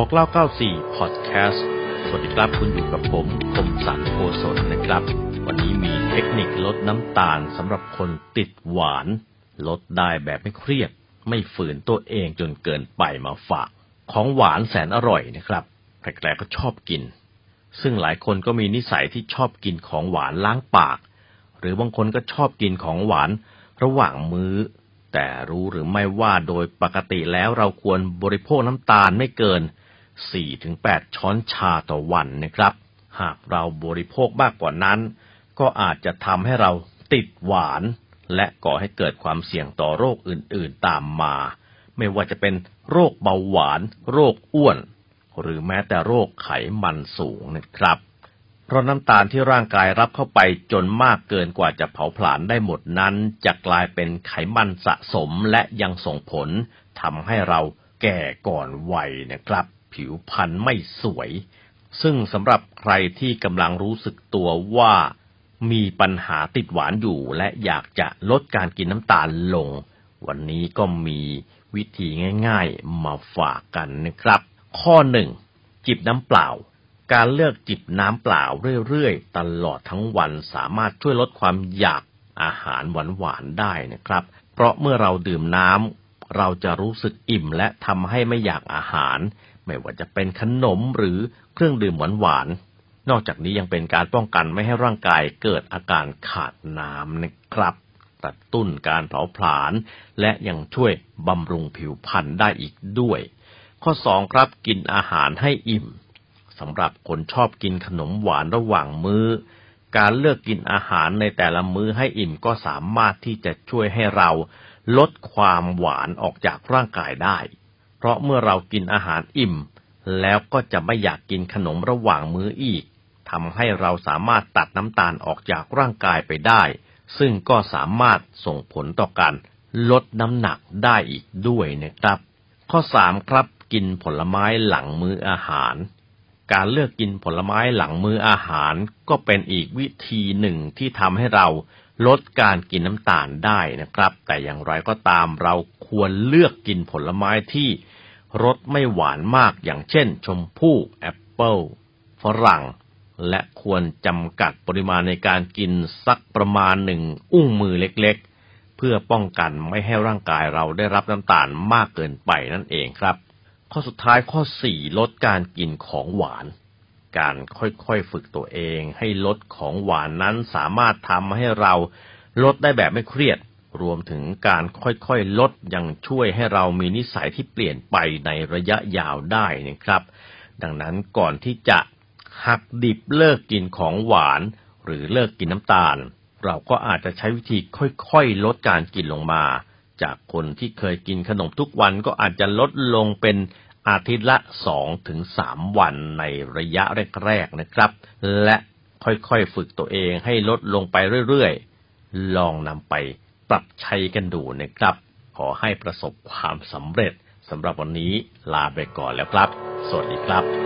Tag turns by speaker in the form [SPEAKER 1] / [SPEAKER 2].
[SPEAKER 1] บอกเล่า 94 Podcast สวัสดีครับคุณอยู่กับผมคมสันโพสนนะครับ วันนี้มีเทคนิคลดน้ำตาลสำหรับคนติดหวาน ลดได้แบบไม่เครียด ไม่ฝืนตัวเองจนเกินไปมาฝาก ของหวานแสนอร่อยนะครับใครๆก็ชอบกิน ซึ่งหลายคนก็มีนิสัยที่ชอบกินของหวานล้างปาก หรือบางคนก็ชอบกินของหวานระหว่างมื้อ แต่รู้หรือไม่ว่าโดยปกติแล้วเราควรบริโภคน้ำตาลไม่เกิน 4-8 ช้อนชาต่อวันนะครับ หากเราบริโภคมากกว่านั้น ก็อาจจะทำให้เราติดหวาน และก่อให้เกิดความเสี่ยงต่อโรคอื่นๆตามมา ไม่ว่าจะเป็นโรคเบาหวาน โรคอ้วน หรือแม้แต่โรคไขมันสูงนะครับ เพราะน้ำตาลที่ร่างกายรับเข้าไปจนมากเกินกว่าจะเผาผลาญได้หมดนั้น จะกลายเป็นไขมันสะสมและยังส่งผลทำให้เราแก่ก่อนวัยนะครับ ผิวพรรณไม่สวย ซึ่งสำหรับใครที่กำลังรู้สึกตัวว่ามีปัญหาติดหวานอยู่และอยากจะลดการกินน้ำตาลลง วันนี้ก็มีวิธีง่ายๆมาฝากกันนะครับ ข้อหนึ่งจิบน้ำเปล่า การเลือกจิบน้ำเปล่าเรื่อยๆ ตลอดทั้งวันสามารถช่วยลดความอยากอาหารหวานๆได้นะครับ เพราะเมื่อเราดื่มน้ำเราจะรู้สึกอิ่มและทำให้ไม่อยากอาหาร ไม่ว่าจะเป็นขนมหรือเครื่องดื่มหวานๆ นอกจากนี้ยังเป็นการป้องกันไม่ให้ร่างกายเกิดอาการขาดน้ำนะครับกระตุ้นการเผาผลาญและยังช่วยบำรุงผิวพรรณได้อีกด้วย ข้อสองครับกินอาหารให้อิ่มสำหรับคนชอบกินขนมหวานระหว่างมือ้อ การเลือกกินอาหารในแต่ละมื้อให้อิ่มก็สามารถที่จะช่วยให้เราลดความหวานออกจากร่างกายได้ ราะเมื่อเรากินอาหารอิ่ม แล้วก็จะไม่อยากกินขนมระหว่างมื้ออีกทำให้เราสามารถตัดน้ำตาลออกจากร่างกายไปได้ ซึ่งก็สามารถส่งผลต่อการลดน้ำหนักได้อีกด้วยนะครับ ข้อสามครับ กินผลไม้หลังมื้ออาหาร การเลือกกินผลไม้หลังมื้ออาหาร ก็เป็นอีกวิธีหนึ่งที่ทำให้เราลดการกินน้ำตาลได้นะครับ แต่อย่างไรก็ตามเราควรเลือกกินผลไม้ที่ รสไม่หวานมากอย่างเช่น ชมพู่แอปเปิลฝรั่ง และควรจำกัดปริมาณในการกินสักประมาณหนึ่งอุ้งมือเล็กๆ เพื่อป้องกันไม่ให้ร่างกายเราได้รับน้ำตาลมากเกินไปนั่นเองครับ ข้อสุดท้ายข้อสี่ลดการกินของหวาน การค่อยๆฝึกตัวเองให้ลดของหวานนั้นสามารถทำให้เราลดได้แบบไม่เครียด รวมถึงการค่อยๆลดยังช่วยให้เรามีนิสัยที่เปลี่ยนไปในระยะยาวได้นะครับ ดังนั้นก่อนที่จะหักดิบเลิกกินของหวานหรือเลิกกินน้ำตาล เราก็อาจจะใช้วิธีค่อยๆลดการกินลงมา จากคนที่เคยกินขนมทุกวันก็อาจจะลดลงเป็นอาทิตย์ละสองถึงสามวันในระยะแรกๆนะครับ และค่อยๆฝึกตัวเองให้ลดลงไปเรื่อยๆ ลองนำไป ปรับใช้กันดูนะครับ ขอให้ประสบความสำเร็จสำหรับวันนี้ลาไปก่อนแล้วครับ สวัสดีครับ